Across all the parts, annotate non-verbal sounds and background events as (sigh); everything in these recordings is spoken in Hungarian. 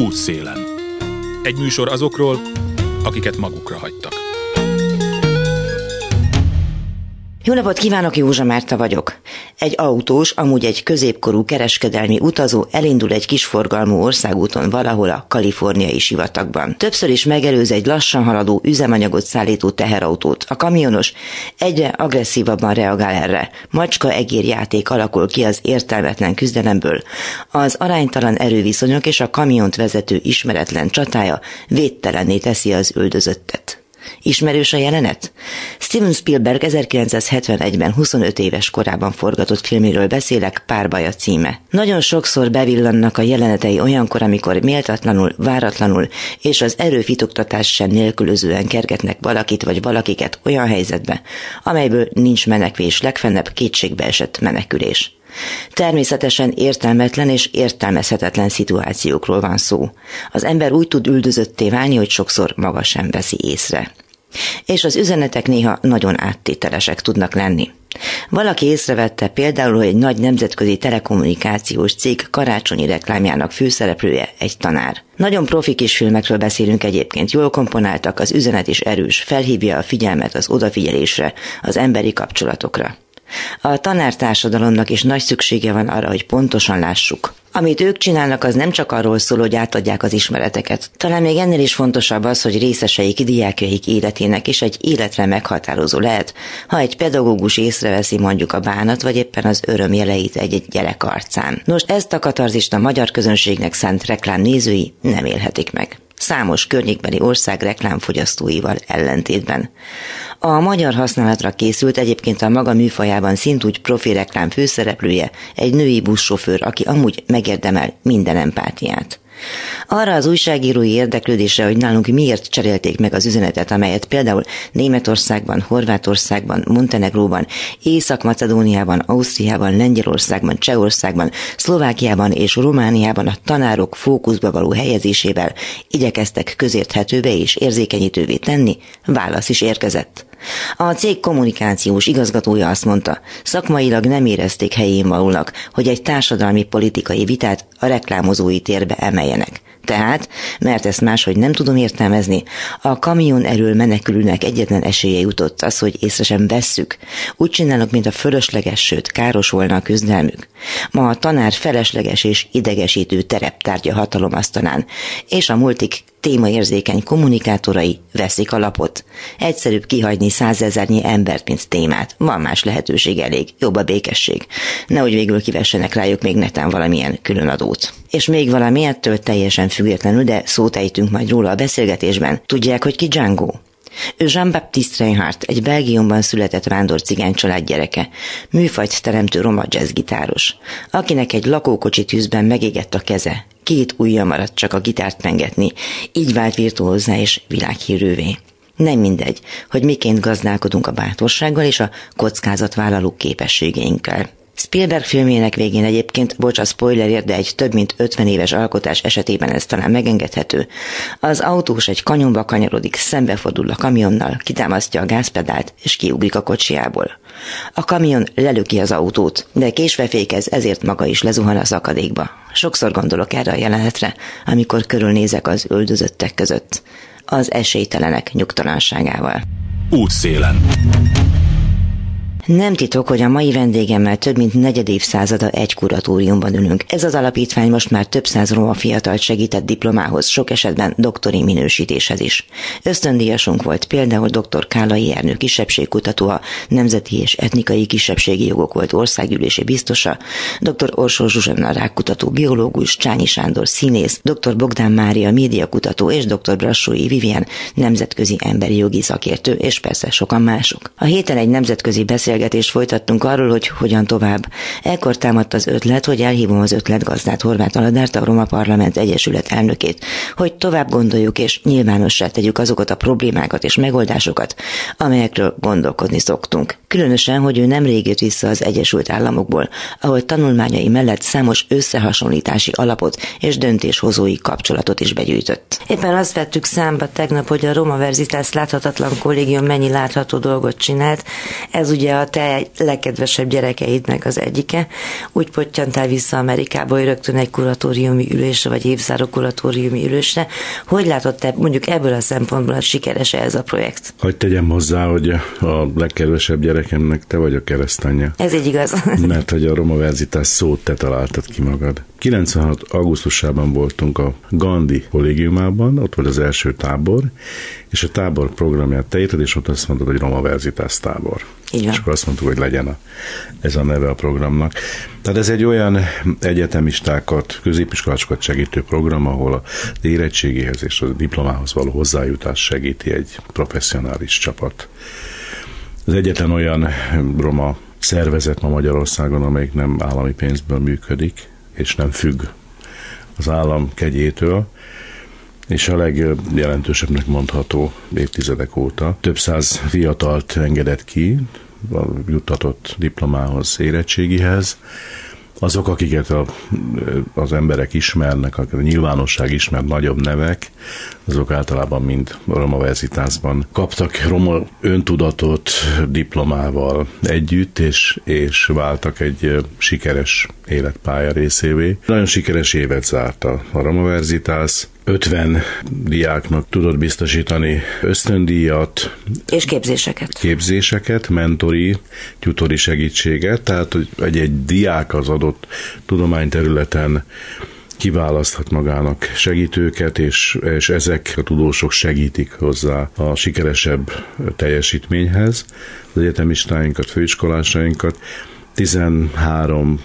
Útszélen. Egy műsor azokról, akiket magukra hagytak. Jó napot kívánok, Józsa Márta vagyok. Egy autós, amúgy egy középkorú kereskedelmi utazó elindul egy kisforgalmú országúton valahol a kaliforniai sivatagban. Többször is megelőz egy lassan haladó üzemanyagot szállító teherautót. A kamionos egyre agresszívabban reagál erre. Macska egérjáték alakul ki az értelmetlen küzdelemből. Az aránytalan erőviszonyok és a kamiont vezető ismeretlen csatája védtelenné teszi az üldözöttet. Ismerős a jelenet? Steven Spielberg 1971-ben 25 éves korában forgatott filméről beszélek, Párbaj a címe. Nagyon sokszor bevillannak a jelenetei olyankor, amikor méltatlanul, váratlanul és az erőfitoktatás sem nélkülözően kergetnek valakit vagy valakiket olyan helyzetbe, amelyből nincs menekvés, legfennebb kétségbe esett menekülés. Természetesen értelmetlen és értelmezhetetlen szituációkról van szó. Az ember úgy tud üldözötté válni, hogy sokszor maga sem veszi észre. És az üzenetek néha nagyon áttételesek tudnak lenni. Valaki észrevette például, hogy egy nagy nemzetközi telekommunikációs cég karácsonyi reklámjának főszereplője egy tanár. Nagyon profi kis filmekről beszélünk egyébként, jól komponáltak, az üzenet is erős, felhívja a figyelmet az odafigyelésre, az emberi kapcsolatokra. A tanártársadalomnak is nagy szüksége van arra, hogy pontosan lássuk. Amit ők csinálnak, az nem csak arról szól, hogy átadják az ismereteket. Talán még ennél is fontosabb az, hogy részeseik diákjaik életének is egy életre meghatározó lehet, ha egy pedagógus észreveszi mondjuk a bánat, vagy éppen az öröm jeleit egy-egy gyerek arcán. Nos, ezt a katarzist a magyar közönségnek szánt reklám nézői nem élhetik meg számos környékbeli ország reklámfogyasztóival ellentétben. A magyar használatra készült egyébként a maga műfajában szintúgy profi reklám főszereplője, egy női buszsofőr, aki amúgy megérdemel minden empátiát. Arra az újságírói érdeklődésre, hogy nálunk miért cserélték meg az üzenetet, amelyet például Németországban, Horvátországban, Montenegróban, Észak-Macedóniában, Ausztriában, Lengyelországban, Csehországban, Szlovákiában és Romániában a tanárok fókuszba való helyezésével igyekeztek közérthetővé és érzékenyítővé tenni, válasz is érkezett. A cég kommunikációs igazgatója azt mondta, szakmailag nem érezték helyén valónak, hogy egy társadalmi politikai vitát a reklámozói térbe emeljenek. Tehát, mert ezt máshogy nem tudom értelmezni, a kamion erről menekülőnek egyetlen esélye jutott az, hogy észre sem vesszük. Úgy csinálnak, mint a fölösleges, sőt káros volna a küzdelmük. Ma a tanár felesleges és idegesítő tereptárgya hatalom asztalán, és a multik témaérzékeny kommunikátorai veszik a lapot. Egyszerűbb kihagyni százezernyi embert, mint témát. Van más lehetőség elég, jobb a békesség. Nehogy végül kivessenek rájuk még netán valamilyen különadót. És még valami ettől teljesen függetlenül, de szót ejtünk majd róla a beszélgetésben. Tudják, hogy ki Django? Ő Jean-Baptiste Reinhardt, egy Belgiumban született vándor cigány család gyereke, műfajt teremtő roma jazzgitáros, akinek egy lakókocsi tűzben megégett a keze, két ujja maradt csak a gitárt pengetni, így vált virtuózzá és világhírűvé. Nem mindegy, hogy miként gazdálkodunk a bátorsággal és a kockázatvállaló képességeinkkel. Spielberg filmjének végén egyébként, bocs a spoilerért, de egy több mint 50 éves alkotás esetében ez talán megengedhető. Az autós egy kanyonba kanyarodik, szembefordul a kamionnal, kitámasztja a gázpedált és kiugrik a kocsiából. A kamion lelöki az autót, de késve fékez, ezért maga is lezuhan a szakadékba. Sokszor gondolok erre a jelenetre, amikor körülnézek az öldözöttek között. Az esélytelenek nyugtalanságával. Útszélen. Nem titok, hogy a mai vendégemmel több mint negyed évszázada egy kuratóriumban ülünk. Ez az alapítvány most már több száz roma fiatalt segített diplomához, sok esetben doktori minősítéshez is. Ösztöndíjasunk volt például dr. Kálai Ernő kisebbségkutató, a Nemzeti és Etnikai Kisebbségi Jogok volt országgyűlési biztosa, dr. Orsó Zsuzsanna rákutató biológus, Csányi Sándor színész, dr. Bogdán Mária médiakutató és dr. Brassói Vivien nemzetközi emberi jogi szakértő, és persze sokan mások. A héten egy nemzetközi beszél beszélgetést folytattunk arról, hogy hogyan tovább. Ekkor támadt az ötlet, hogy elhívom az ötletgazdát Horváth Aladárt, a Roma Parlament Egyesület elnökét, hogy tovább gondoljuk és nyilvánossá tegyük azokat a problémákat és megoldásokat, amelyekről gondolkodni szoktunk. Különösen, hogy ő nem régét vissza az Egyesült Államokból, ahol tanulmányai mellett számos összehasonlítási alapot és döntéshozói kapcsolatot is begyűjtött. Éppen azt vettük számba tegnap, hogy a Roma Verzitas láthatatlan kollégium mennyi látható dolgot csinált. Ez ugye a te legkedvesebb gyerekeidnek az egyike. Úgy pottyantál vissza Amerikába, hogy rögtön egy kuratóriumi ülésre, vagy évzáró kuratóriumi ülésre. Hogy látod te mondjuk ebből a szempontból a sikeres ez a projekt? Hogy tegyem hozzá, hogy a legkedvesebb gyerekemnek te vagy a keresztanyja. Ez így igaz. Mert hogy a Roma Verzitás szót te találtad ki magad. 96. augusztusában voltunk a Gandhi kollégiumában, ott volt az első tábor, és a tábor programját te írtad, és ott azt mondtad, hogy Roma Verzitás tábor. Van. És akkor azt mondtuk, hogy legyen a, ez a neve a programnak. Tehát ez egy olyan egyetemistákat, középiskolásokat segítő program, ahol a érettségéhez és a diplomához való hozzájutás segíti egy professzionális csapat. Az egyetlen olyan roma szervezet ma Magyarországon, amelyik nem állami pénzből működik, és nem függ az állam kegyétől, és a legjelentősebbnek mondható évtizedek óta. Több száz fiatalt engedett ki, juttatott diplomához, érettségihez, azok, akiket a, az emberek ismernek, a nyilvánosság ismer, nagyobb nevek, azok általában mind Roma Verzitásban kaptak roma öntudatot diplomával együtt, és, és váltak egy sikeres életpálya részévé. Nagyon sikeres évet zárt a Roma Verzitás, 50 diáknak tudott biztosítani ösztöndíjat. És képzéseket. Képzéseket, mentori, tutori segítséget, tehát hogy egy-egy diák az adott tudományterületen kiválaszthat magának segítőket, és, és ezek a tudósok segítik hozzá a sikeresebb teljesítményhez az egyetemistáinkat, főiskolásainkat. 13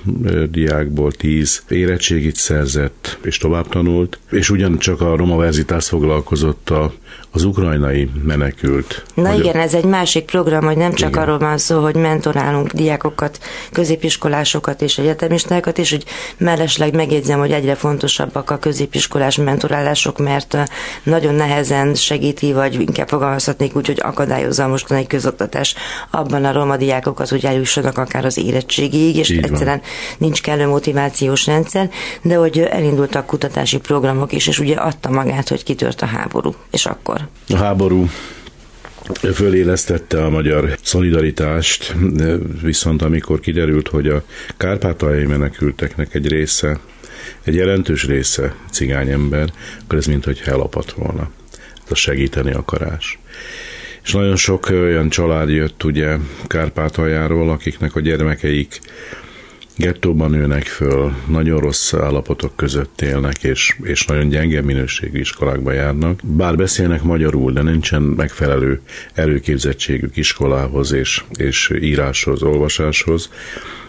diákból 10 érettségit szerzett és tovább tanult, és ugyancsak a Roma Verzitás foglalkozott a az ukrajnai menekült. Na igen, a... ez egy másik program, hogy nem csak igen. arról van szó, hogy mentorálunk diákokat, középiskolásokat és egyetemistákat, és hogy mellesleg megjegyzem, hogy egyre fontosabbak a középiskolás mentorálások, mert nagyon nehezen segíti, vagy inkább fogalmazhatnék úgy, hogy akadályozza a mostani közoktatás abban a roma diákokat, hogy eljussanak akár az érettségig, és Így egyszerűen van. nincs kellő motivációs rendszer, de hogy elindultak kutatási programok is, és ugye adta magát, hogy kitört a háború, és akkor a háború fölélesztette a magyar szolidaritást, viszont amikor kiderült, hogy a kárpátaljai menekülteknek egy része, egy jelentős része cigány ember, akkor ez mintha elapadt volna. Ez a segíteni akarás. És nagyon sok olyan család jött ugye Kárpátaljáról, akiknek a gyermekeik gettóban nőnek föl, nagyon rossz állapotok között élnek, és, és nagyon gyenge minőségű iskolákba járnak. Bár beszélnek magyarul, de nincsen megfelelő előképzettségük iskolához és, és íráshoz, olvasáshoz,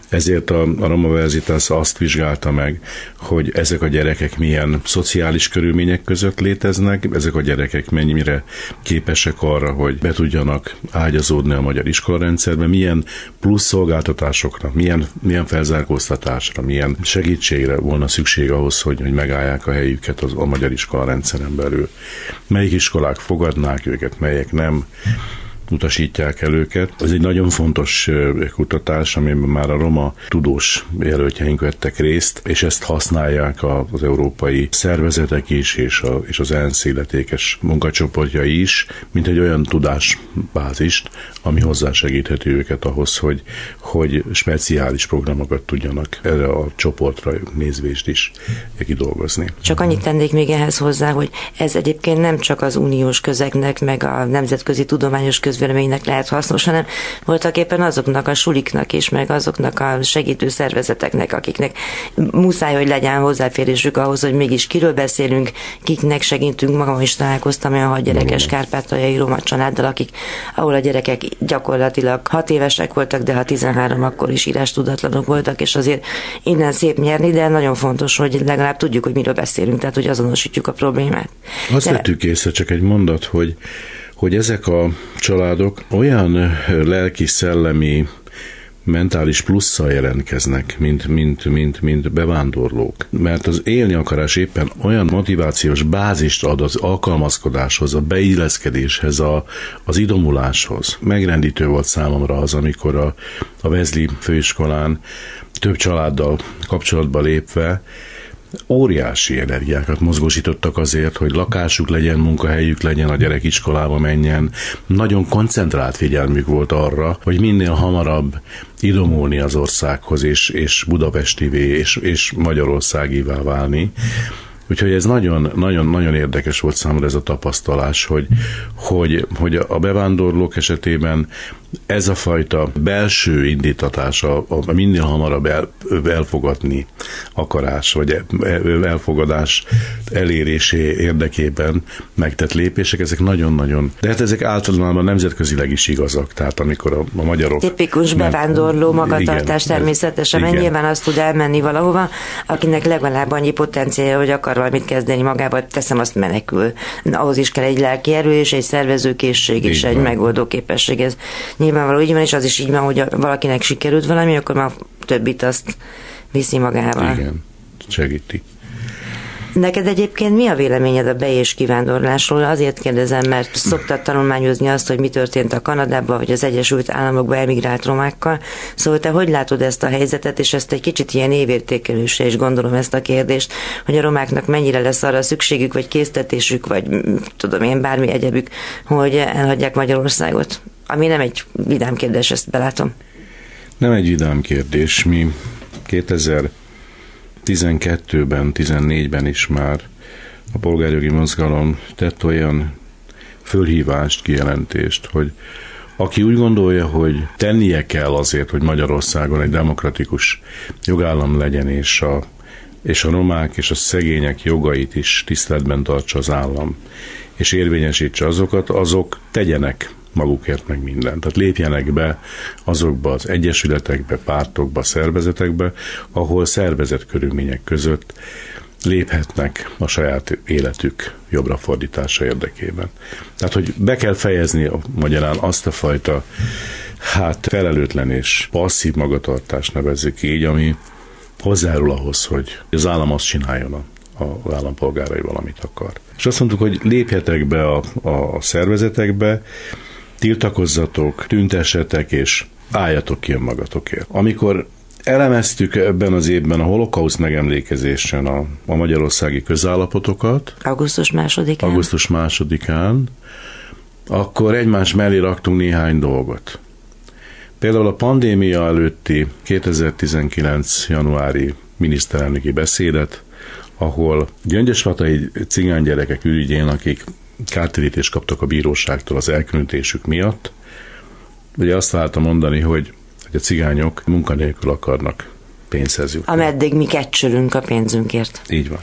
ezért a, a Roma Verzitas azt vizsgálta meg, hogy ezek a gyerekek milyen szociális körülmények között léteznek, ezek a gyerekek mennyire képesek arra, hogy be tudjanak ágyazódni a magyar iskolarendszerbe, milyen plusz szolgáltatásokra, milyen, milyen felzárkóztatásra, milyen segítségre volna szükség ahhoz, hogy, hogy megállják a helyüket az, a magyar iskolarendszeren belül. Melyik iskolák fogadnák őket, melyek nem utasítják el őket. Ez egy nagyon fontos kutatás, amiben már a roma tudós jelöltjeink vettek részt, és ezt használják az európai szervezetek is, és, a, és az ENSZ illetékes munkacsoportjai is, mint egy olyan tudásbázist, ami hozzásegítheti őket ahhoz, hogy, hogy speciális programokat tudjanak erre a csoportra nézvést is kidolgozni. Csak annyit tennék még ehhez hozzá, hogy ez egyébként nem csak az uniós közegnek, meg a nemzetközi tudományos köz közvéleménynek lehet hasznos, hanem voltak éppen azoknak a suliknak is, meg azoknak a segítő szervezeteknek, akiknek muszáj, hogy legyen hozzáférésük ahhoz, hogy mégis kiről beszélünk, kiknek segítünk. Magam is találkoztam olyan hat gyerekes kárpátaljai roma családdal, akik, ahol a gyerekek gyakorlatilag hat évesek voltak, de ha 13 akkor is írás tudatlanok voltak, és azért innen szép nyerni, de nagyon fontos, hogy legalább tudjuk, hogy miről beszélünk, tehát hogy azonosítjuk a problémát. Azt de... vettük észre, csak egy mondat, hogy hogy ezek a családok olyan lelki-szellemi mentális plusszal jelentkeznek, mint, mint, mint, mint bevándorlók. Mert az élni akarás éppen olyan motivációs bázist ad az alkalmazkodáshoz, a beilleszkedéshez, a, az idomuláshoz. Megrendítő volt számomra az, amikor a, a Wesley főiskolán több családdal kapcsolatba lépve óriási energiákat mozgósítottak azért, hogy lakásuk legyen, munkahelyük legyen, a gyerek iskolába menjen. Nagyon koncentrált figyelmük volt arra, hogy minél hamarabb idomulni az országhoz, és, és budapestivé, és, és magyarországivá válni. Úgyhogy ez nagyon, nagyon, nagyon érdekes volt számomra ez a tapasztalás, hogy, hogy, hogy a bevándorlók esetében ez a fajta belső indítatás, a, minél hamarabb el, elfogadni akarás, vagy elfogadás elérésé érdekében megtett lépések, ezek nagyon-nagyon, de hát ezek általában nemzetközileg is igazak, tehát amikor a, a magyarok... Tipikus bevándorló magatartás igen, természetesen, mert nyilván azt tud elmenni valahova, akinek legalább annyi potenciálja, hogy akar valamit kezdeni magával, teszem azt menekül. Ahhoz is kell egy lelki erő és egy szervezőkészség és egy megoldó képesség. Ez nyilvánvaló így van, és az is így van, hogy valakinek sikerült valami, akkor már többit azt viszi magával. Igen, segíti. Neked egyébként mi a véleményed a be- és kivándorlásról? Azért kérdezem, mert szoktad tanulmányozni azt, hogy mi történt a Kanadában vagy az Egyesült Államokba emigrált romákkal. Szóval te hogy látod ezt a helyzetet, és ezt egy kicsit ilyen évértékelősre is gondolom ezt a kérdést, hogy a romáknak mennyire lesz arra szükségük, vagy késztetésük, vagy tudom én, bármi egyebük, hogy elhagyják Magyarországot? Ami nem egy vidám kérdés, ezt belátom. Nem egy vidám kérdés. Mi 2012-ben, 14-ben is már a polgárjogi mozgalom tett olyan fölhívást, kijelentést, hogy aki úgy gondolja, hogy tennie kell azért, hogy Magyarországon egy demokratikus jogállam legyen, és a, és a romák és a szegények jogait is tiszteletben tartsa az állam, és érvényesítse azokat, azok tegyenek magukért meg mindent. Tehát lépjenek be azokba az egyesületekbe, pártokba, szervezetekbe, ahol szervezet körülmények között léphetnek a saját életük jobbra fordítása érdekében. Tehát, hogy be kell fejezni magyarán azt a fajta hát felelőtlen és passzív magatartást nevezzük így, ami hozzárul ahhoz, hogy az állam azt csináljon a az állampolgárai valamit akar. És azt mondtuk, hogy lépjetek be a, a szervezetekbe, tiltakozzatok, tüntessetek, és álljatok ki önmagatokért. Amikor elemeztük ebben az évben a holokauszt megemlékezésen a, a magyarországi közállapotokat. Augusztus másodikán. Augusztus másodikán. Akkor egymás mellé raktunk néhány dolgot. Például a pandémia előtti 2019. januári miniszterelnöki beszédet, ahol gyöngyösvatai cigánygyerekek ürügyén, akik kártérítést kaptak a bíróságtól az elkülönítésük miatt. Ugye azt várta mondani, hogy, hogy a cigányok munkanélkül akarnak pénzhez jutni. Ameddig mi kecsülünk a pénzünkért. Így van.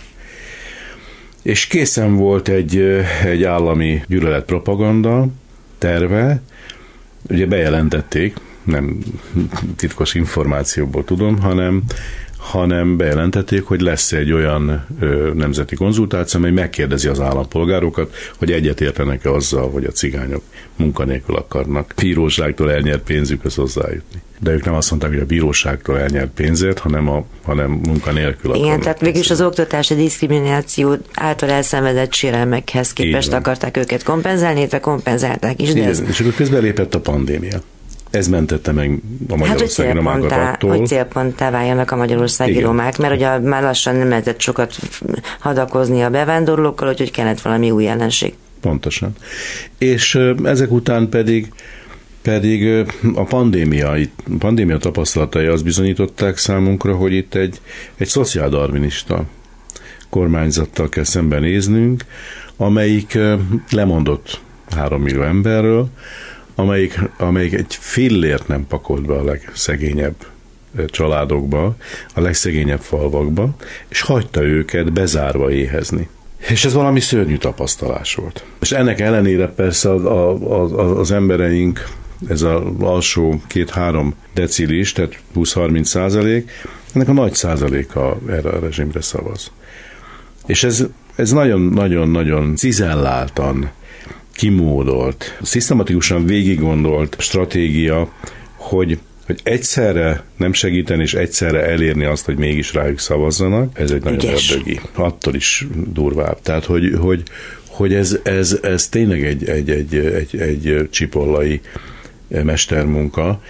És készen volt egy, egy állami gyűlöletpropaganda terve, ugye bejelentették, nem titkos információból tudom, hanem hanem bejelentették, hogy lesz egy olyan ö, nemzeti konzultáció, amely megkérdezi az állampolgárokat, hogy egyetértenek-e azzal, hogy a cigányok munkanélkül akarnak bíróságtól elnyert pénzükhöz hozzájutni. De ők nem azt mondták, hogy a bíróságtól elnyert pénzért, hanem, a, hanem munkanélkül akarnak. Igen, tehát végülis az oktatási diszkrimináció által elszenvedett sérelmekhez képest akarták őket kompenzálni, illetve kompenzálták is. De Igen, ez... és akkor közben lépett a pandémia. Ez mentette meg a magyarországi hát, romákat attól. Hogy célponttá váljanak a magyarországi Igen. romák, mert ugye már lassan nem lehetett sokat hadakozni a bevándorlókkal, úgyhogy kellett valami új jelenség. Pontosan. És ezek után pedig pedig a pandémia, a pandémia tapasztalatai azt bizonyították számunkra, hogy itt egy, egy szociáldarvinista kormányzattal kell szembenéznünk, amelyik lemondott három millió emberről, amelyik, amelyik egy fillért nem pakolt be a legszegényebb családokba, a legszegényebb falvakba, és hagyta őket bezárva éhezni. És ez valami szörnyű tapasztalás volt. És ennek ellenére persze az, az, az embereink, ez az alsó két-három decilis, tehát 20-30 százalék, ennek a nagy százaléka erre a rezsimre szavaz. És ez, ez nagyon-nagyon-nagyon cizelláltan kimódolt, szisztematikusan végiggondolt stratégia, hogy hogy egyszerre nem segíteni és egyszerre elérni azt, hogy mégis rájuk szavazzanak, ez egy nagyon ördögi. Attól is durvább. Tehát, hogy, hogy, hogy ez, ez, ez tényleg egy, egy, egy, egy, egy csipollai mestermunka.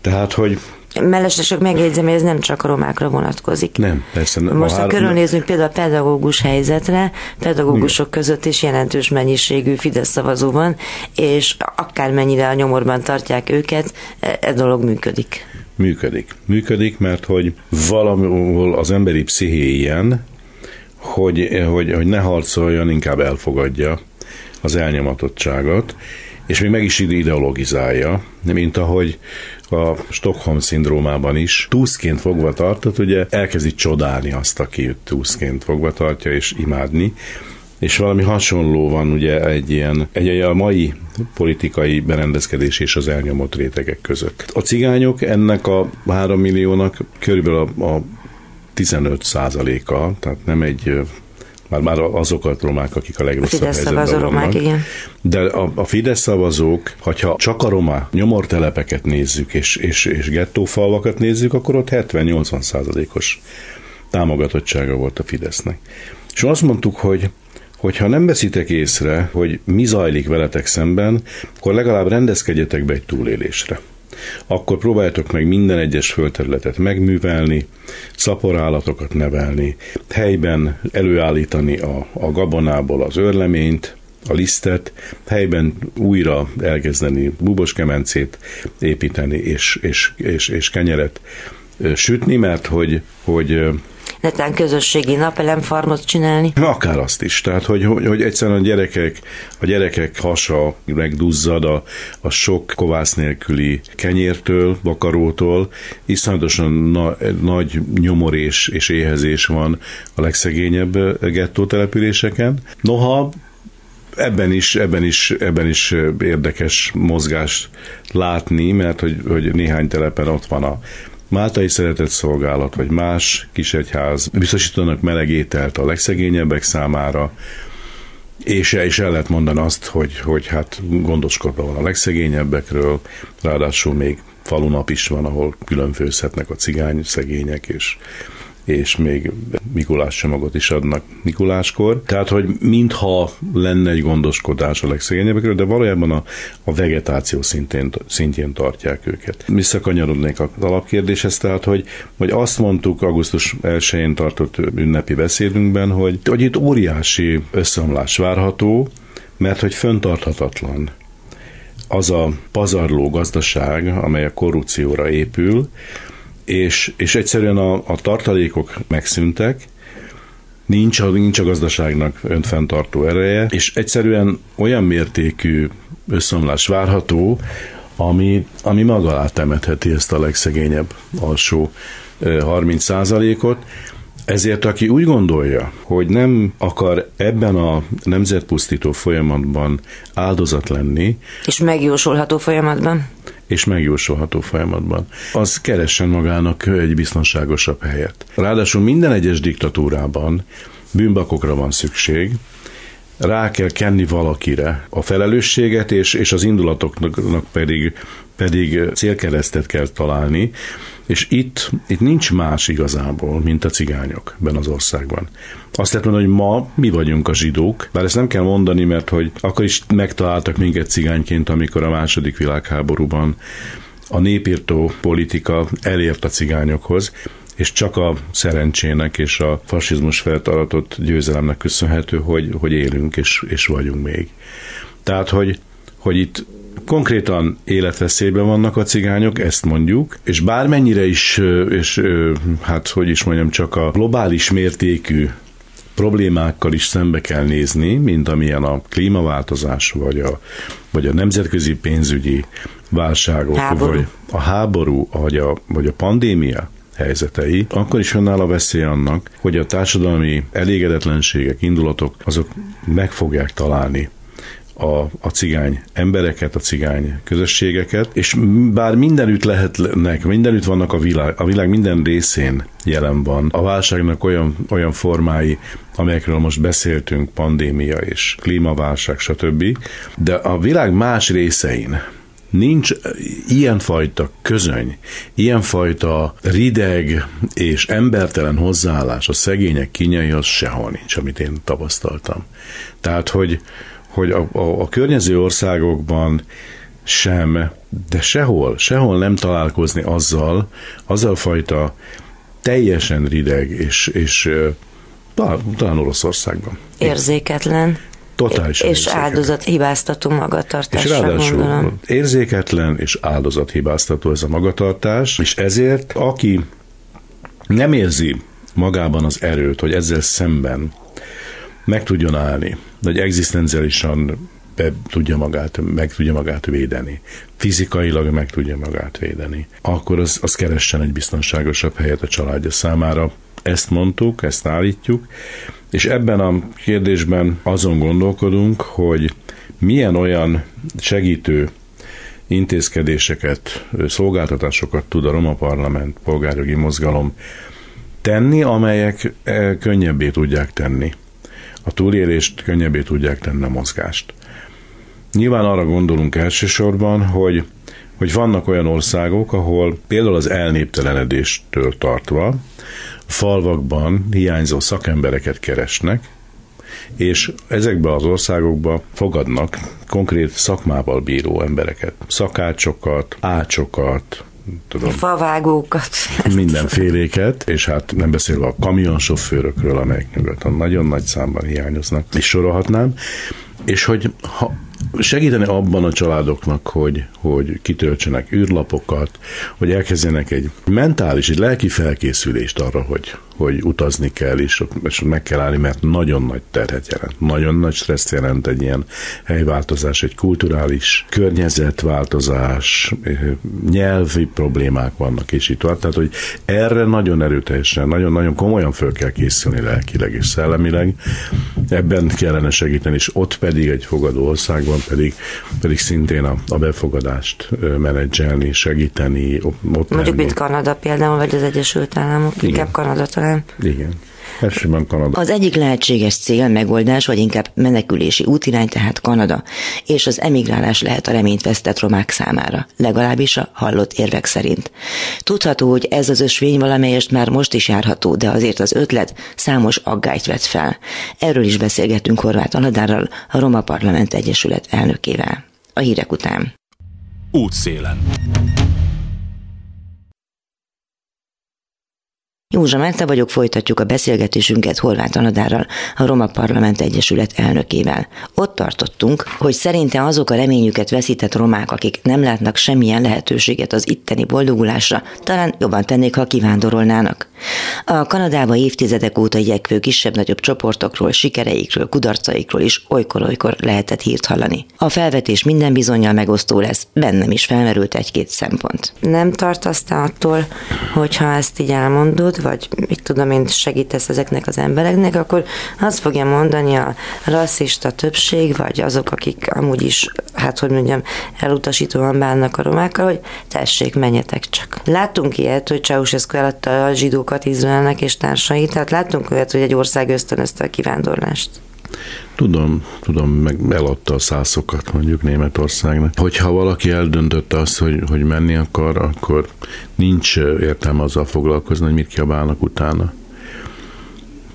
Tehát, hogy Mellesleg megjegyzem, hogy ez nem csak a romákra vonatkozik. Nem, persze. Nem. Most ha körülnézünk például a pedagógus helyzetre, pedagógusok Igen. között is jelentős mennyiségű Fidesz szavazó van, és akármennyire a nyomorban tartják őket, e, e dolog működik. Működik. Működik, mert hogy valahol az emberi psziché ilyen, hogy, hogy, hogy ne harcoljon, inkább elfogadja az elnyomatottságot, és még meg is ideologizálja, mint ahogy a Stockholm szindrómában is túszként fogva tartott, ugye elkezdi csodálni azt, aki túszként fogva tartja, és imádni, és valami hasonló van ugye egy ilyen, egy, egy a mai politikai berendezkedés és az elnyomott rétegek között. A cigányok ennek a három milliónak körülbelül a, a 15 százaléka, tehát nem egy már, már azokat romák, akik a legrosszabb a helyzetben romák, igen. De a, a Fidesz szavazók, hogyha csak a roma nyomortelepeket nézzük, és, és, és gettófalvakat nézzük, akkor ott 70-80 százalékos támogatottsága volt a Fidesznek. És azt mondtuk, hogy hogyha nem veszitek észre, hogy mi zajlik veletek szemben, akkor legalább rendezkedjetek be egy túlélésre akkor próbáljátok meg minden egyes földterületet megművelni, szaporállatokat nevelni, helyben előállítani a, a gabonából az örleményt, a lisztet, helyben újra elkezdeni buboskemencét építeni és, és, és, és kenyeret sütni, mert hogy, hogy netán közösségi napelemfarmot csinálni. Akár azt is, tehát hogy, hogy, hogy egyszerűen a gyerekek, a gyerekek hasa megduzzad a, a sok kovász nélküli kenyértől, vakarótól, iszonyatosan na, nagy nyomor és, és éhezés van a legszegényebb gettó településeken. Noha ebben is, ebben is, ebben is érdekes mozgást látni, mert hogy, hogy néhány telepen ott van a Máltai Szeretett Szolgálat vagy más kisegyház biztosítanak meleg ételt a legszegényebbek számára, és, és el lehet mondani azt, hogy, hogy hát gondoskodva van a legszegényebbekről, ráadásul még falunap is van, ahol külön főzhetnek a cigány szegények, és és még Mikulás csomagot is adnak Mikuláskor. Tehát, hogy mintha lenne egy gondoskodás a legszegényebbekről, de valójában a, a vegetáció szintén, szintjén tartják őket. Visszakanyarodnék az alapkérdéshez, tehát, hogy, hogy azt mondtuk augusztus 1-én tartott ünnepi beszédünkben, hogy, hogy itt óriási összeomlás várható, mert hogy föntarthatatlan az a pazarló gazdaság, amely a korrupcióra épül, és, és egyszerűen a, a tartalékok megszűntek, nincs nincs a gazdaságnak önfenntartó ereje, és egyszerűen olyan mértékű összeomlás várható, ami, ami maga alá temetheti ezt a legszegényebb alsó 30 ot ezért aki úgy gondolja, hogy nem akar ebben a nemzetpusztító folyamatban áldozat lenni, és megjósolható folyamatban, és megjósolható folyamatban, az keressen magának egy biztonságosabb helyet. Ráadásul minden egyes diktatúrában bűnbakokra van szükség, rá kell kenni valakire a felelősséget, és, és az indulatoknak pedig, pedig célkeresztet kell találni, és itt, itt nincs más igazából, mint a cigányok ebben az országban. Azt lehet mondani, hogy ma mi vagyunk a zsidók, bár ezt nem kell mondani, mert hogy akkor is megtaláltak minket cigányként, amikor a második világháborúban a népírtó politika elért a cigányokhoz, és csak a szerencsének és a fasizmus feltaratott győzelemnek köszönhető, hogy, hogy élünk és, és vagyunk még. Tehát, hogy, hogy itt konkrétan életveszélyben vannak a cigányok, ezt mondjuk, és bármennyire is, és hát hogy is mondjam, csak a globális mértékű problémákkal is szembe kell nézni, mint amilyen a klímaváltozás, vagy a, vagy a nemzetközi pénzügyi válságok, háború. vagy a háború, vagy a, vagy a pandémia helyzetei, akkor is fennáll a veszély annak, hogy a társadalmi elégedetlenségek, indulatok, azok meg fogják találni a, a cigány embereket, a cigány közösségeket, és bár mindenütt lehetnek, mindenütt vannak a világ, a világ minden részén jelen van. A válságnak olyan, olyan formái, amelyekről most beszéltünk, pandémia és klímaválság, stb. De a világ más részein nincs ilyenfajta közöny, ilyenfajta rideg és embertelen hozzáállás a szegények kínjaihoz sehol nincs, amit én tapasztaltam. Tehát, hogy, hogy a, a, a környező országokban sem de sehol, sehol nem találkozni azzal, azzal fajta teljesen rideg és, és talán, talán Oroszországban. Érzéketlen. Totálisan És áldozat hibáztató magatartás. És ráadásul gondolom. érzéketlen és áldozat hibáztató ez a magatartás, és ezért aki nem érzi magában az erőt, hogy ezzel szemben meg tudjon állni, hogy egzisztenciálisan be tudja magát, meg tudja magát védeni, fizikailag meg tudja magát védeni, akkor az, az keressen egy biztonságosabb helyet a családja számára. Ezt mondtuk, ezt állítjuk, és ebben a kérdésben azon gondolkodunk, hogy milyen olyan segítő intézkedéseket, szolgáltatásokat tud a Roma Parlament, polgárjogi mozgalom tenni, amelyek eh, könnyebbé tudják tenni a túlélést, könnyebbé tudják tenni a mozgást. Nyilván arra gondolunk elsősorban, hogy, hogy vannak olyan országok, ahol például az elnéptelenedéstől tartva falvakban hiányzó szakembereket keresnek, és ezekbe az országokba fogadnak konkrét szakmával bíró embereket, szakácsokat, ácsokat, tudom. Favágókat. Mindenféléket, és hát nem beszélve a kamionsofőrökről, amelyek nyugaton nagyon nagy számban hiányoznak, és sorolhatnám, és hogy ha segíteni abban a családoknak, hogy, hogy kitöltsenek űrlapokat, hogy elkezdjenek egy mentális, egy lelki felkészülést arra, hogy, hogy utazni kell, és, és meg kell állni, mert nagyon nagy terhet jelent, nagyon nagy stressz jelent egy ilyen helyváltozás, egy kulturális környezetváltozás, nyelvi problémák vannak, és itt van. Tehát, hogy erre nagyon erőteljesen, nagyon-nagyon komolyan föl kell készülni lelkileg és szellemileg. Ebben kellene segíteni, és ott pedig egy fogadó országban pedig, pedig szintén a, a befogadást menedzselni, segíteni, ott Mondjuk, mint Kanada például, vagy az Egyesült Államok, Igen. inkább Kanada talán. Igen. Elsőben Kanada. Az egyik lehetséges cél, megoldás, vagy inkább menekülési útirány tehát Kanada, és az emigrálás lehet a reményt vesztett romák számára, legalábbis a hallott érvek szerint. Tudható, hogy ez az ösvény valamelyest már most is járható, de azért az ötlet számos aggályt vet fel. Erről is beszélgettünk Horváth Aladárral, a Roma Parlament Egyesület elnökével. A hírek után. Útszélen. Józsa Márta vagyok, folytatjuk a beszélgetésünket Horváth Anadárral, a Roma Parlament Egyesület elnökével. Ott tartottunk, hogy szerinte azok a reményüket veszített romák, akik nem látnak semmilyen lehetőséget az itteni boldogulásra, talán jobban tennék, ha kivándorolnának. A Kanadába évtizedek óta igyekvő kisebb-nagyobb csoportokról, sikereikről, kudarcaikról is olykor-olykor lehetett hírt hallani. A felvetés minden bizonyal megosztó lesz, bennem is felmerült egy-két szempont. Nem tartasz te attól, hogyha ezt így elmondod, vagy mit tudom én, segítesz ezeknek az embereknek, akkor azt fogja mondani a rasszista többség, vagy azok, akik amúgy is, hát hogy mondjam, elutasítóan bánnak a romákkal, hogy tessék, menjetek csak. Láttunk ilyet, hogy Ceausescu eladta a zsidókat Izraelnek és társait, tehát láttunk olyat, hogy egy ország ösztönözte a kivándorlást. Tudom, tudom, meg eladta a szászokat mondjuk Németországnak. Hogyha valaki eldöntötte azt, hogy, hogy menni akar, akkor nincs értelme azzal foglalkozni, hogy mit kiabálnak utána.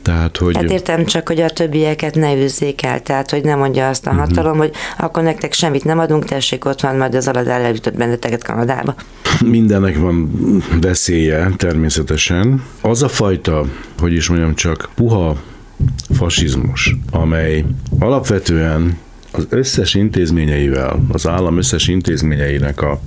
Tehát, hogy... Hát értem csak, hogy a többieket ne üzzék el, tehát, hogy nem mondja azt a uh-huh. hatalom, hogy akkor nektek semmit nem adunk, tessék, ott van, majd az aladár eljutott benneteket Kanadába. (laughs) Mindennek van veszélye, természetesen. Az a fajta, hogy is mondjam csak, puha fasizmus, amely alapvetően az összes intézményeivel, az állam összes intézményeinek a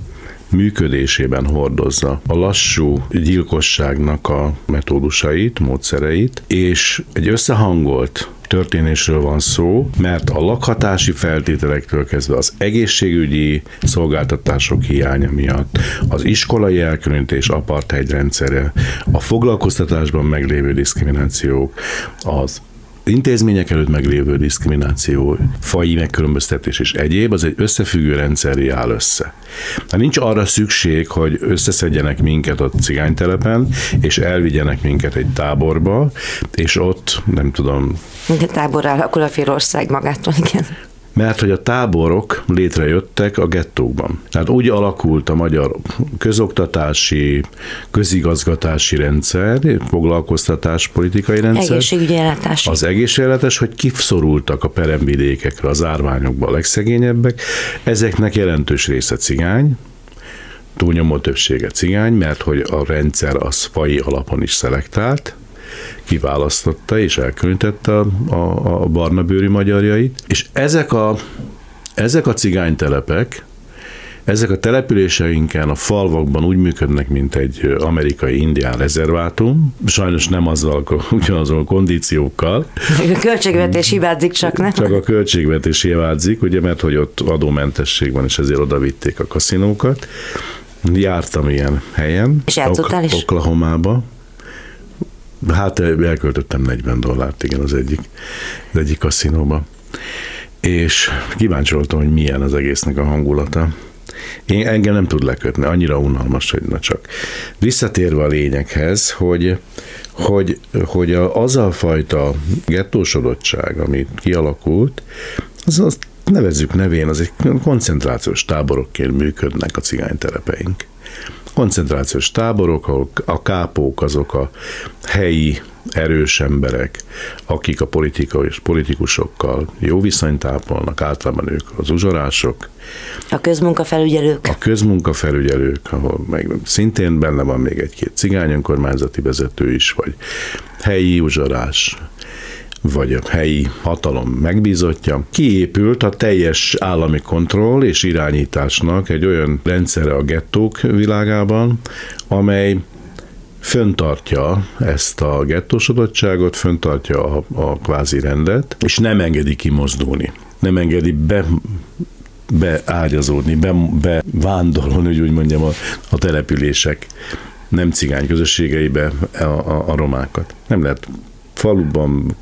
működésében hordozza a lassú gyilkosságnak a metódusait, módszereit, és egy összehangolt történésről van szó, mert a lakhatási feltételektől kezdve az egészségügyi szolgáltatások hiánya miatt, az iskolai elkülönítés apartheid rendszere, a foglalkoztatásban meglévő diszkriminációk, az intézmények előtt meglévő diszkrimináció, fai megkülönböztetés és egyéb, az egy összefüggő rendszeré áll össze. Hát nincs arra szükség, hogy összeszedjenek minket a cigánytelepen, és elvigyenek minket egy táborba, és ott, nem tudom... Minden tábor alakul a ország magától, igen mert hogy a táborok létrejöttek a gettókban. Tehát úgy alakult a magyar közoktatási, közigazgatási rendszer, foglalkoztatás politikai rendszer. Egészségügyi ellátás. Az egészségellátás, hogy kifszorultak a peremvidékekre, az árványokba a legszegényebbek. Ezeknek jelentős része cigány, túlnyomó többsége cigány, mert hogy a rendszer az fai alapon is szelektált, kiválasztotta és elkülönítette a, a, a barna bőri magyarjait, és ezek a, ezek a cigánytelepek, ezek a településeinken, a falvakban úgy működnek, mint egy amerikai indián rezervátum, sajnos nem azzal, ugyanazon a kondíciókkal. A költségvetés hibázik csak, nem? Csak a költségvetés hibázik, ugye, mert hogy ott adómentesség van, és ezért oda vitték a kaszinókat. Jártam ilyen helyen. És játszottál is? Oklahomába. Hát elköltöttem 40 dollárt, igen, az egyik, az egyik kaszinóba. És kíváncsi voltam, hogy milyen az egésznek a hangulata. Én engem nem tud lekötni, annyira unalmas, hogy na csak. Visszatérve a lényeghez, hogy, hogy, hogy az a fajta gettósodottság, ami kialakult, az, az nevezzük nevén, az egy koncentrációs táborokként működnek a cigánytelepeink koncentrációs táborok, ahol a kápók azok a helyi erős emberek, akik a politika és politikusokkal jó viszonyt ápolnak, általában ők az uzsorások. A közmunkafelügyelők. A közmunkafelügyelők, ahol meg szintén benne van még egy-két cigány önkormányzati vezető is, vagy helyi uzsorás, vagy a helyi hatalom megbízottja, kiépült a teljes állami kontroll és irányításnak egy olyan rendszere a gettók világában, amely föntartja ezt a gettósodottságot, föntartja a, a kvázi rendet, és nem engedi kimozdulni. Nem engedi be beágyazódni, be, be vándorolni, hogy úgy mondjam, a, a települések nem cigány közösségeibe a, a, a romákat. Nem lehet faluban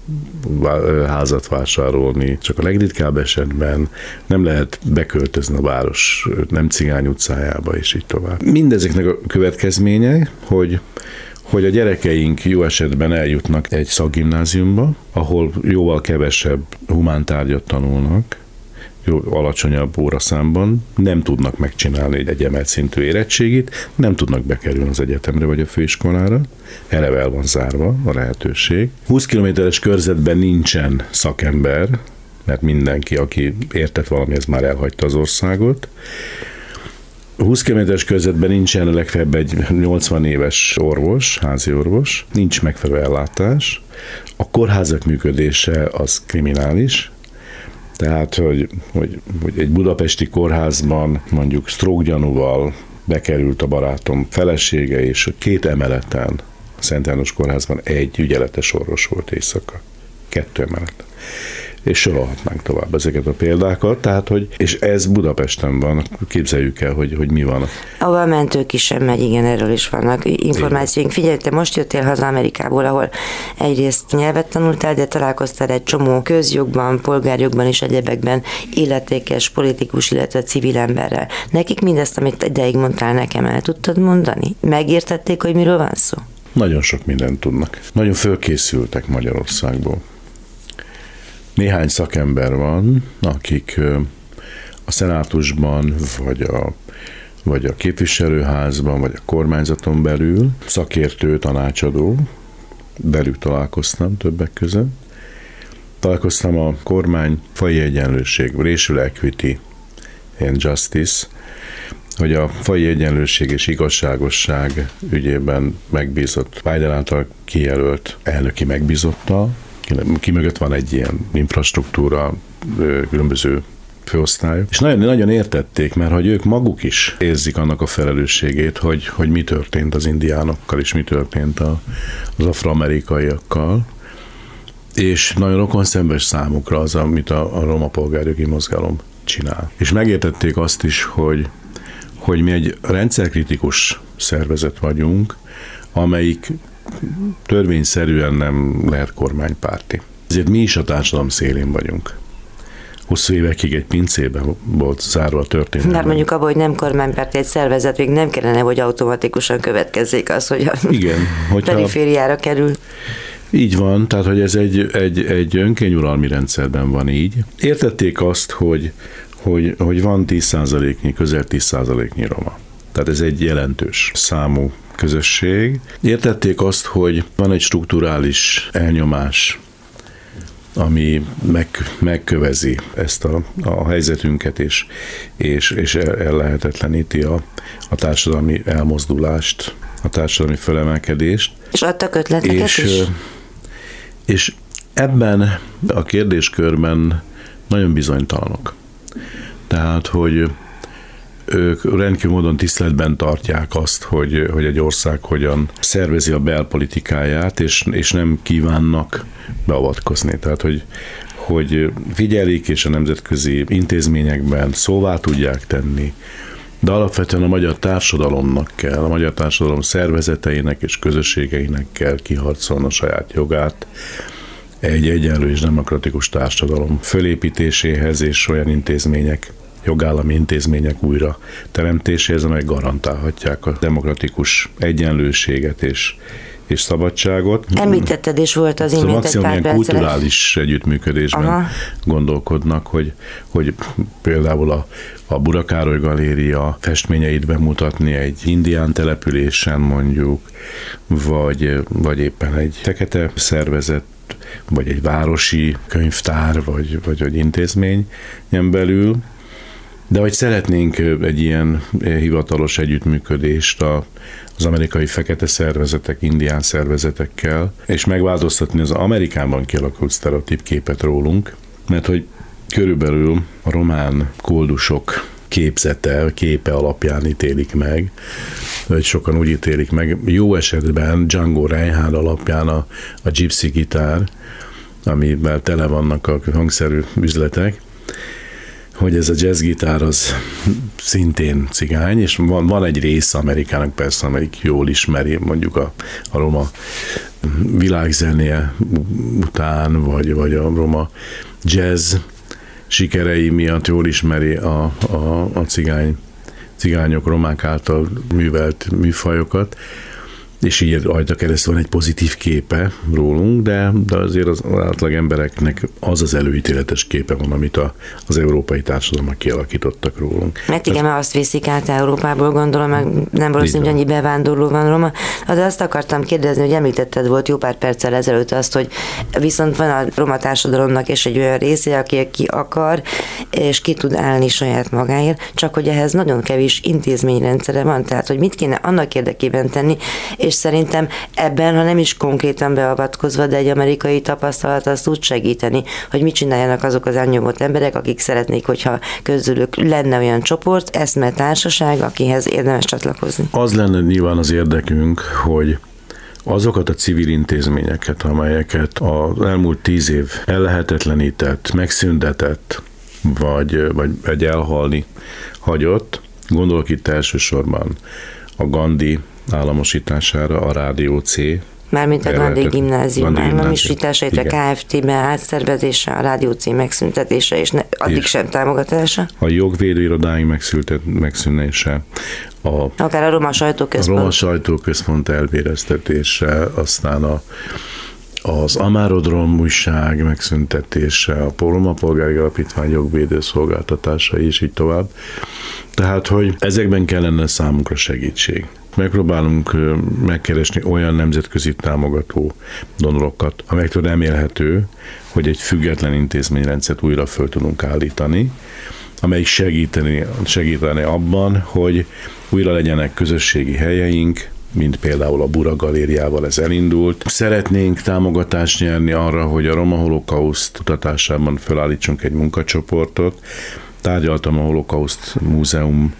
házat vásárolni, csak a legritkább esetben nem lehet beköltözni a város nem cigány utcájába, és így tovább. Mindezeknek a következménye, hogy hogy a gyerekeink jó esetben eljutnak egy szakgimnáziumba, ahol jóval kevesebb humántárgyat tanulnak, jó, alacsonyabb óraszámban, nem tudnak megcsinálni egy emelt szintű érettségit, nem tudnak bekerülni az egyetemre vagy a főiskolára, eleve el van zárva a lehetőség. 20 kilométeres körzetben nincsen szakember, mert mindenki, aki értett valamihez, már elhagyta az országot. 20 kilométeres körzetben nincsen legfeljebb egy 80 éves orvos, házi orvos, nincs megfelelő ellátás, a kórházak működése az kriminális, tehát, hogy, hogy, hogy egy budapesti kórházban mondjuk stroke bekerült a barátom felesége, és két emeleten a Szent János kórházban egy ügyeletes orvos volt éjszaka. Kettő emeleten és sorolhatnánk tovább ezeket a példákat, tehát, hogy, és ez Budapesten van, képzeljük el, hogy, hogy mi van. Ahol a mentők is sem megy, igen, erről is vannak információink. Figyelj, te most jöttél haza Amerikából, ahol egyrészt nyelvet tanultál, de találkoztál egy csomó közjogban, polgárjogban és egyebekben illetékes politikus, illetve civil emberrel. Nekik mindezt, amit ideig mondtál nekem, el tudtad mondani? Megértették, hogy miről van szó? Nagyon sok mindent tudnak. Nagyon fölkészültek Magyarországból. Néhány szakember van, akik a szenátusban, vagy a, vagy a képviselőházban, vagy a kormányzaton belül szakértő, tanácsadó, belül találkoztam többek között. Találkoztam a kormány fai egyenlőség, Racial Equity and Justice, hogy a fai egyenlőség és igazságosság ügyében megbízott, Biden által kijelölt elnöki megbízottal, ki mögött van egy ilyen infrastruktúra, különböző főosztályok. És nagyon, nagyon értették, mert hogy ők maguk is érzik annak a felelősségét, hogy, hogy mi történt az indiánokkal, és mi történt a, az afroamerikaiakkal. És nagyon rokon szembes számukra az, amit a, a roma polgárjogi mozgalom csinál. És megértették azt is, hogy, hogy mi egy rendszerkritikus szervezet vagyunk, amelyik törvényszerűen nem lehet kormánypárti. Ezért mi is a társadalom szélén vagyunk. Hosszú évekig egy pincében volt zárva a történet. Már mondjuk abban, hogy nem kormánypárti egy szervezet, még nem kellene, hogy automatikusan következzék az, hogy a Igen, hogyha... perifériára kerül. Így van, tehát hogy ez egy, egy, egy önkényuralmi rendszerben van így. Értették azt, hogy, hogy, hogy van 10%-nyi, közel 10%-nyi roma. Tehát ez egy jelentős számú közösség. Értették azt, hogy van egy strukturális elnyomás ami meg, megkövezi ezt a, a helyzetünket, és, és, és ellehetetleníti a, a társadalmi elmozdulást, a társadalmi fölemelkedést. És adtak ötleteket és, is? És ebben a kérdéskörben nagyon bizonytalanok. Tehát, hogy ők rendkívül módon tiszteletben tartják azt, hogy, hogy egy ország hogyan szervezi a belpolitikáját, és, és nem kívánnak beavatkozni. Tehát, hogy, hogy figyelik, és a nemzetközi intézményekben szóvá tudják tenni, de alapvetően a magyar társadalomnak kell, a magyar társadalom szervezeteinek és közösségeinek kell kiharcolni a saját jogát, egy egyenlő és demokratikus társadalom fölépítéséhez és olyan intézmények jogállami intézmények újra teremtéséhez, amelyek garantálhatják a demokratikus egyenlőséget és és szabadságot. Említetted is volt az szóval imént egy pár ilyen kulturális együttműködésben Aha. gondolkodnak, hogy, hogy például a, a Burakároly Galéria festményeit bemutatni egy indián településen mondjuk, vagy, vagy éppen egy fekete szervezet vagy egy városi könyvtár, vagy, vagy egy intézményen belül, de hogy szeretnénk egy ilyen hivatalos együttműködést a, az amerikai fekete szervezetek, indián szervezetekkel, és megváltoztatni az Amerikában kialakult sztereotíp képet rólunk, mert hogy körülbelül a román koldusok képzete, képe alapján ítélik meg, vagy sokan úgy ítélik meg, jó esetben Django Reinhardt alapján a, a gypsy gitár, amivel tele vannak a hangszerű üzletek, hogy ez a jazzgitár az szintén cigány, és van, van egy része Amerikának persze, amelyik jól ismeri mondjuk a, a roma világzenéje után, vagy, vagy a roma jazz sikerei miatt jól ismeri a, a, a cigány, cigányok, romák által művelt műfajokat, és így rajta keresztül van egy pozitív képe rólunk, de, de azért az átlag embereknek az az előítéletes képe van, amit a, az európai társadalmak kialakítottak rólunk. Mert igen, mert azt viszik át Európából, gondolom, meg nem valószínű, hogy annyi bevándorló van Roma. De azt akartam kérdezni, hogy említetted volt jó pár perccel ezelőtt azt, hogy viszont van a roma társadalomnak és egy olyan része, aki ki akar, és ki tud állni saját magáért, csak hogy ehhez nagyon kevés intézményrendszere van, tehát hogy mit kéne annak érdekében tenni, és szerintem ebben, ha nem is konkrétan beavatkozva, de egy amerikai tapasztalat az tud segíteni, hogy mit csináljanak azok az elnyomott emberek, akik szeretnék, hogyha közülük lenne olyan csoport, eszme társaság, akihez érdemes csatlakozni. Az lenne nyilván az érdekünk, hogy azokat a civil intézményeket, amelyeket az elmúlt tíz év ellehetetlenített, megszüntetett, vagy, vagy egy elhalni hagyott, gondolok itt elsősorban a Gandhi államosítására a Rádió C, Mármint a Gandhi Gimnázium államosítása, illetve KFT-be átszervezése, a Rádió C megszüntetése, és ne, addig és sem támogatása. A jogvédő irodáink megszűnése, a, Akár a Roma Sajtóközpont. A Roma Sajtóközpont elvéreztetése, aztán a, az Amárodrom újság megszüntetése, a Roma Polgári Alapítvány jogvédő szolgáltatása, és így tovább. Tehát, hogy ezekben kellene számunkra segítség megpróbálunk megkeresni olyan nemzetközi támogató donorokat, amelyektől remélhető, hogy egy független intézményrendszert újra föl tudunk állítani, amelyik segíteni, segíteni abban, hogy újra legyenek közösségi helyeink, mint például a Bura Galériával ez elindult. Szeretnénk támogatást nyerni arra, hogy a Roma Holokauszt kutatásában felállítsunk egy munkacsoportot. Tárgyaltam a Holokauszt Múzeum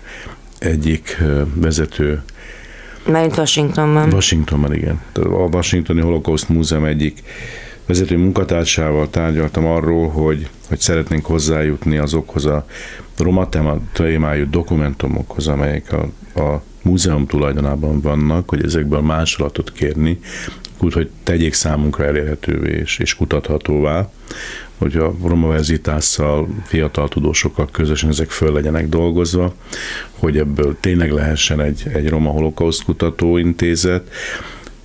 egyik vezető mert Washingtonban. Washingtonban, igen. A Washingtoni Holocaust Múzeum egyik vezető munkatársával tárgyaltam arról, hogy, hogy szeretnénk hozzájutni azokhoz a roma témájú dokumentumokhoz, amelyek a, a múzeum tulajdonában vannak, hogy ezekből másolatot kérni, úgy, hogy tegyék számunkra elérhetővé és, és kutathatóvá, hogy a Roma Verzitásszal, fiatal tudósokkal közösen ezek föl legyenek dolgozva, hogy ebből tényleg lehessen egy, egy Roma Holokauszt kutatóintézet,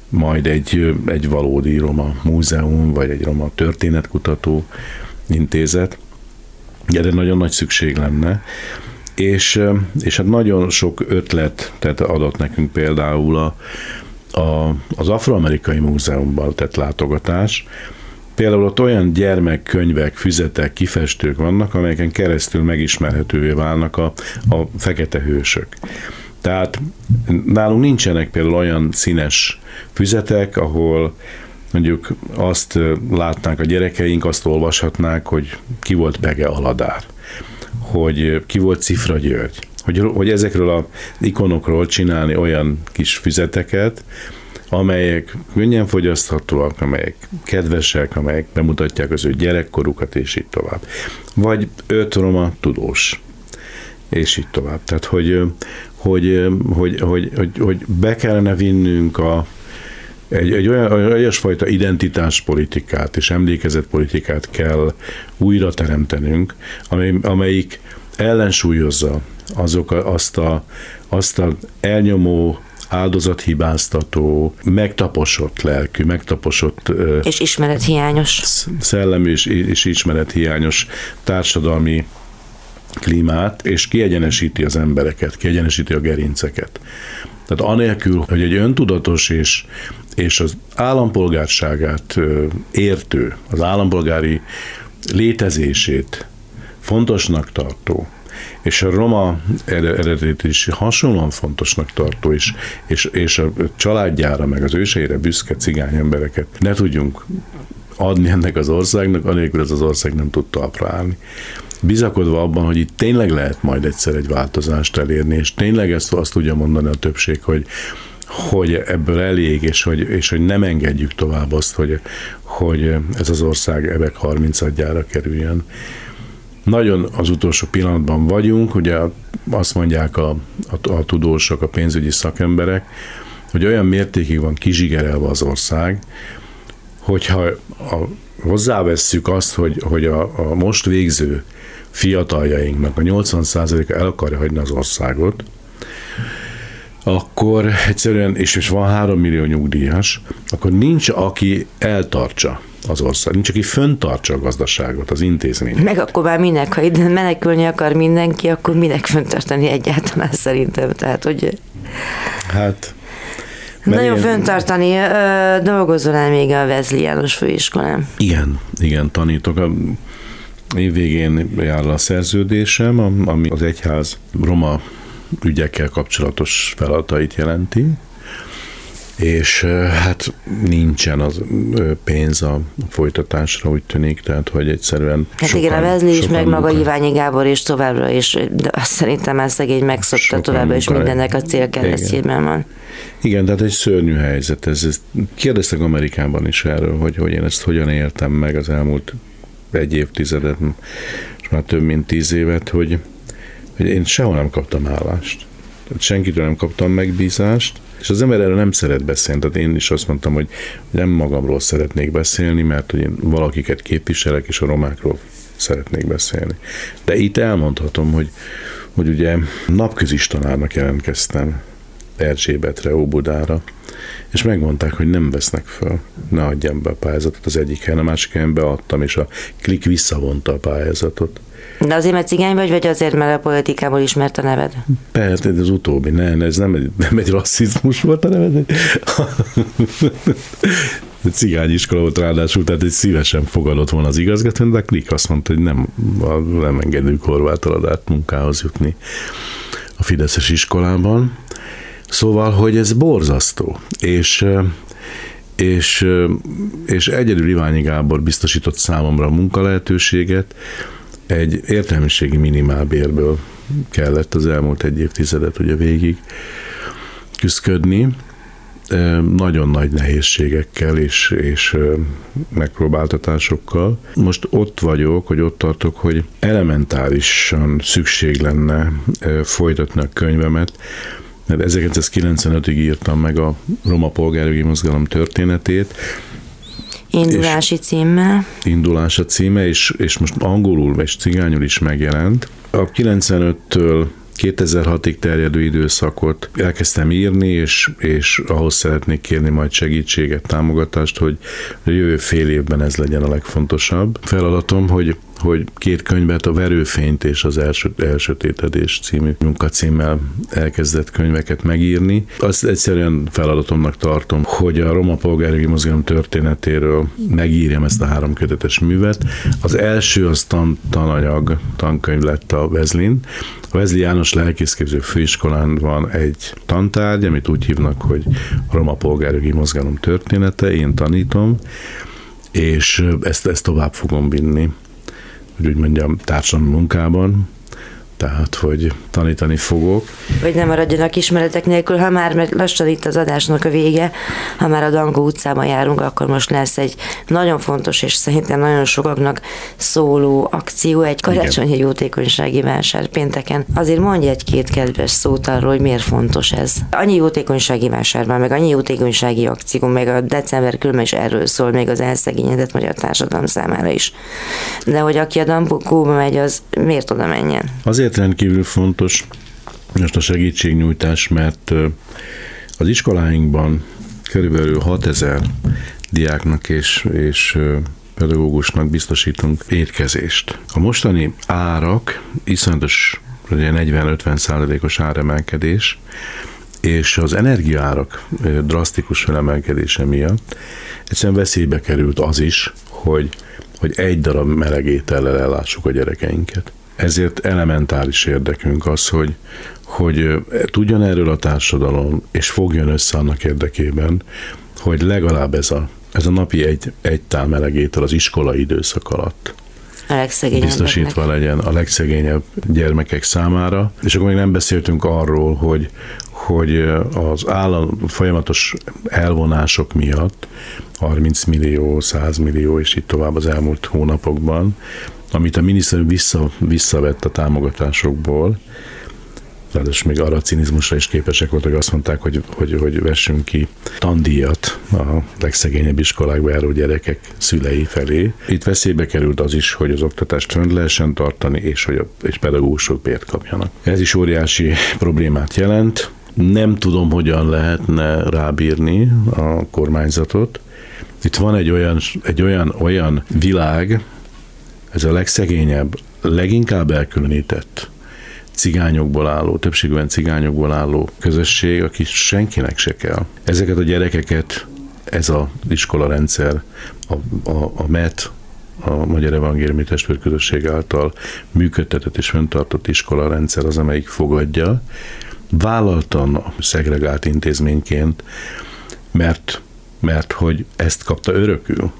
majd egy, egy valódi Roma múzeum, vagy egy Roma történetkutató intézet. Erre nagyon nagy szükség lenne. És, és hát nagyon sok ötlet tehát adott nekünk például a, a, az Afroamerikai Múzeumban tett látogatás, Például ott olyan gyermekkönyvek, füzetek, kifestők vannak, amelyeken keresztül megismerhetővé válnak a, a fekete hősök. Tehát nálunk nincsenek például olyan színes füzetek, ahol mondjuk azt látnák a gyerekeink, azt olvashatnák, hogy ki volt Bege Aladár, hogy ki volt Cifra György, hogy, hogy ezekről az ikonokról csinálni olyan kis füzeteket, amelyek könnyen fogyaszthatóak, amelyek kedvesek, amelyek bemutatják az ő gyerekkorukat, és így tovább. Vagy öt roma tudós, és így tovább. Tehát, hogy, hogy, hogy, hogy, hogy, hogy be kellene vinnünk a, egy, egy olyan olyasfajta identitáspolitikát és emlékezetpolitikát kell újra teremtenünk, amely, amelyik ellensúlyozza azok a, azt, a, azt a elnyomó áldozathibáztató, megtaposott lelkű, megtaposott... És ismerethiányos. Szellemi és, és ismerethiányos társadalmi klímát, és kiegyenesíti az embereket, kiegyenesíti a gerinceket. Tehát anélkül, hogy egy öntudatos és, és az állampolgárságát értő, az állampolgári létezését fontosnak tartó, és a roma eredetét is hasonlóan fontosnak tartó, és, és, és a családjára, meg az őseire büszke cigány embereket ne tudjunk adni ennek az országnak, anélkül ez az ország nem tud talpra állni. Bizakodva abban, hogy itt tényleg lehet majd egyszer egy változást elérni, és tényleg ezt azt tudja mondani a többség, hogy, hogy ebből elég, és hogy, és hogy nem engedjük tovább azt, hogy, hogy ez az ország ebek 30 adjára kerüljön. Nagyon az utolsó pillanatban vagyunk, ugye azt mondják a, a, a tudósok, a pénzügyi szakemberek, hogy olyan mértékig van kizsigerelve az ország, hogyha a, hozzávesszük azt, hogy, hogy a, a most végző fiataljainknak a 80%-a el akarja hagyni az országot, akkor egyszerűen, és, és van 3 millió nyugdíjas, akkor nincs, aki eltartsa az ország. Nincs, aki föntartsa a gazdaságot, az intézményt. Meg akkor már minek, ha ide menekülni akar mindenki, akkor minek föntartani egyáltalán szerintem. Tehát, hogy... Hát... Nagyon ilyen... föntartani. Dolgozol el még a Vezli János főiskolán? Igen, igen, tanítok. A évvégén jár a szerződésem, ami az egyház roma ügyekkel kapcsolatos feladatait jelenti, és hát nincsen az pénz a folytatásra, úgy tűnik, tehát hogy egyszerűen Hát sokan, igen, a Vezli is, meg maga Iványi Gábor is továbbra is, de azt szerintem már szegény megszokta továbbra is mindennek a célkeresztjében van. Igen, tehát egy szörnyű helyzet. Ez, ez, kérdeztek Amerikában is erről, hogy, hogy én ezt hogyan éltem meg az elmúlt egy évtizedet, és már több mint tíz évet, hogy, hogy én sehol nem kaptam állást. Tehát senkitől nem kaptam megbízást, és az ember erről nem szeret beszélni. Tehát én is azt mondtam, hogy nem magamról szeretnék beszélni, mert hogy én valakiket képviselek, és a romákról szeretnék beszélni. De itt elmondhatom, hogy, hogy ugye napközis tanárnak jelentkeztem Erzsébetre, Óbudára, és megmondták, hogy nem vesznek föl, ne adjam be a pályázatot az egyik helyen, a másik helyen beadtam, és a klik visszavonta a pályázatot. De azért, mert cigány vagy, vagy azért, mert a politikából ismert a neved? Persze, ez az utóbbi. Ne, ez nem egy, nem egy rasszizmus volt a neved. cigány iskola volt ráadásul, tehát egy szívesen fogadott volna az igazgató, de klik azt mondta, hogy nem, nem engedünk Horváth munkához jutni a Fideszes iskolában. Szóval, hogy ez borzasztó. És és, és egyedül Iványi Gábor biztosított számomra a munkalehetőséget, egy értelmiségi minimálbérből kellett az elmúlt egy évtizedet ugye végig küzdködni, nagyon nagy nehézségekkel és, és megpróbáltatásokkal. Most ott vagyok, hogy ott tartok, hogy elementárisan szükség lenne folytatni a könyvemet, mert 1995-ig írtam meg a Roma Polgárjogi Mozgalom történetét, Indulási címmel. Indulás a címe, és, és most angolul és cigányul is megjelent. A 95-től 2006-ig terjedő időszakot elkezdtem írni, és, és ahhoz szeretnék kérni majd segítséget, támogatást, hogy a jövő fél évben ez legyen a legfontosabb feladatom, hogy hogy két könyvet, a Verőfényt és az első, Elsötétedés című munkacímmel elkezdett könyveket megírni. Azt egyszerűen feladatomnak tartom, hogy a Roma Polgári Mozgalom történetéről megírjam ezt a három kötetes művet. Az első az tan, tananyag, tankönyv lett a Vezlin. A Vezli János Lelkészképző Főiskolán van egy tantárgy, amit úgy hívnak, hogy Roma Polgári Mozgalom története, én tanítom, és ezt, ezt tovább fogom vinni hogy úgy mondjam, társadalmi munkában, tehát hogy tanítani fogok. Hogy nem maradjanak ismeretek nélkül, ha már mert lassan itt az adásnak a vége, ha már a Dangó utcában járunk, akkor most lesz egy nagyon fontos és szerintem nagyon sokaknak szóló akció, egy karácsonyi jótékonysági vásár pénteken. Azért mondj egy-két kedves szót arról, hogy miért fontos ez. Annyi jótékonysági vásárban, meg annyi jótékonysági akció, meg a december különben is erről szól, még az elszegényedett magyar társadalom számára is. De hogy aki a Dangóba megy, az miért oda menjen? Azért Azért rendkívül fontos most a segítségnyújtás, mert az iskoláinkban körülbelül 6000 diáknak és, és pedagógusnak biztosítunk étkezést. A mostani árak iszonyatos 40-50 százalékos áremelkedés, és az energiaárak drasztikus felemelkedése miatt egyszerűen veszélybe került az is, hogy, hogy egy darab melegétellel ellássuk a gyerekeinket. Ezért elementáris érdekünk az, hogy, hogy tudjon erről a társadalom, és fogjon össze annak érdekében, hogy legalább ez a, ez a napi egy, egy tál melegétel az iskolai időszak alatt a biztosítva legyen a legszegényebb gyermekek számára. És akkor még nem beszéltünk arról, hogy, hogy az állam folyamatos elvonások miatt 30 millió, 100 millió és így tovább az elmúlt hónapokban amit a miniszter vissza, visszavett a támogatásokból, ráadásul még arra a cinizmusra is képesek voltak, hogy azt mondták, hogy, hogy, hogy vessünk ki tandíjat a legszegényebb iskolákba járó gyerekek szülei felé. Itt veszélybe került az is, hogy az oktatást fönn lehessen tartani, és hogy a, és pedagógusok bért kapjanak. Ez is óriási problémát jelent. Nem tudom, hogyan lehetne rábírni a kormányzatot. Itt van egy olyan, egy olyan, olyan világ, ez a legszegényebb, leginkább elkülönített cigányokból álló, többségben cigányokból álló közösség, aki senkinek se kell. Ezeket a gyerekeket ez az iskola rendszer, a, a, a MET, a Magyar Evangéliumi Testvérközösség által működtetett és fenntartott iskola rendszer az, amelyik fogadja, vállaltan szegregált intézményként, mert, mert hogy ezt kapta örökül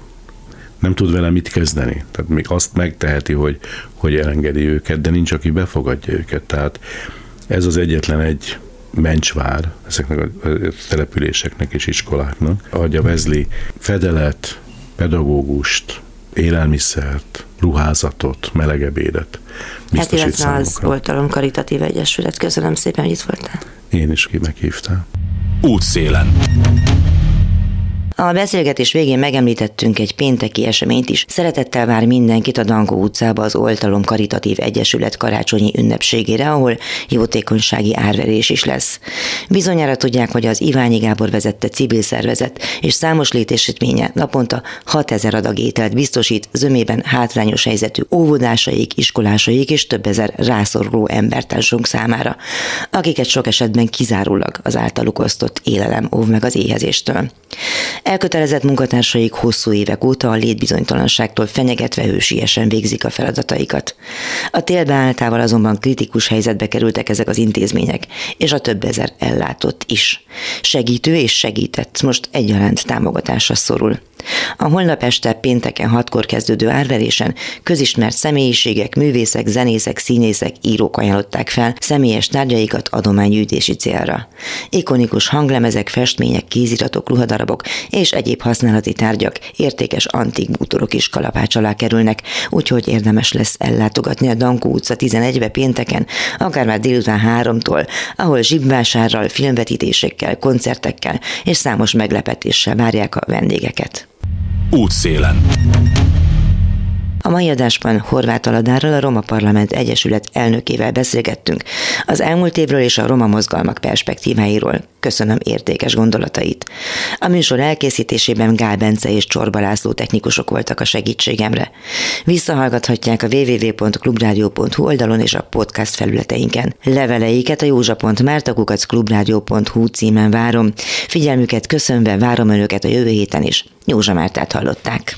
nem tud vele mit kezdeni. Tehát még azt megteheti, hogy, hogy elengedi őket, de nincs, aki befogadja őket. Tehát ez az egyetlen egy mencsvár ezeknek a településeknek és iskoláknak. Adja Vezli fedelet, pedagógust, élelmiszert, ruházatot, melegebédet Hát illetve az Oltalom Karitatív Egyesület. Köszönöm szépen, hogy itt voltál. Én is ki meghívtál. Útszélen. A beszélgetés végén megemlítettünk egy pénteki eseményt is. Szeretettel vár mindenkit a Dangó utcába az Oltalom Karitatív Egyesület karácsonyi ünnepségére, ahol jótékonysági árverés is lesz. Bizonyára tudják, hogy az Iványi Gábor vezette civil szervezet és számos létesítménye naponta 6000 adag ételt biztosít zömében hátrányos helyzetű óvodásaik, iskolásaik és több ezer rászoruló embertársunk számára, akiket sok esetben kizárólag az általuk osztott élelem óv meg az éhezéstől. Elkötelezett munkatársaik hosszú évek óta a létbizonytalanságtól fenyegetve hősiesen végzik a feladataikat. A télbeálltával azonban kritikus helyzetbe kerültek ezek az intézmények, és a több ezer ellátott is. Segítő és segített most egyaránt támogatásra szorul. A holnap este pénteken hatkor kezdődő árverésen közismert személyiségek, művészek, zenészek, színészek, írók ajánlották fel személyes tárgyaikat adománygyűjtési célra. Ikonikus hanglemezek, festmények, kéziratok, ruhadarabok és egyéb használati tárgyak, értékes antik bútorok is kalapács alá kerülnek, úgyhogy érdemes lesz ellátogatni a Dankó utca 11-be pénteken, akár már délután háromtól, ahol zsibvásárral, filmvetítésekkel, koncertekkel és számos meglepetéssel várják a vendégeket. Útszélen. A mai adásban Horváth Aladárral, a Roma Parlament Egyesület elnökével beszélgettünk az elmúlt évről és a roma mozgalmak perspektíváiról. Köszönöm értékes gondolatait. A műsor elkészítésében Gál Bence és Csorba László technikusok voltak a segítségemre. Visszahallgathatják a www.clubradio.hu oldalon és a podcast felületeinken. Leveleiket a józsa.mártakukac.clubradio.hu címen várom. Figyelmüket köszönve várom önöket a jövő héten is. Józsa Mártát hallották.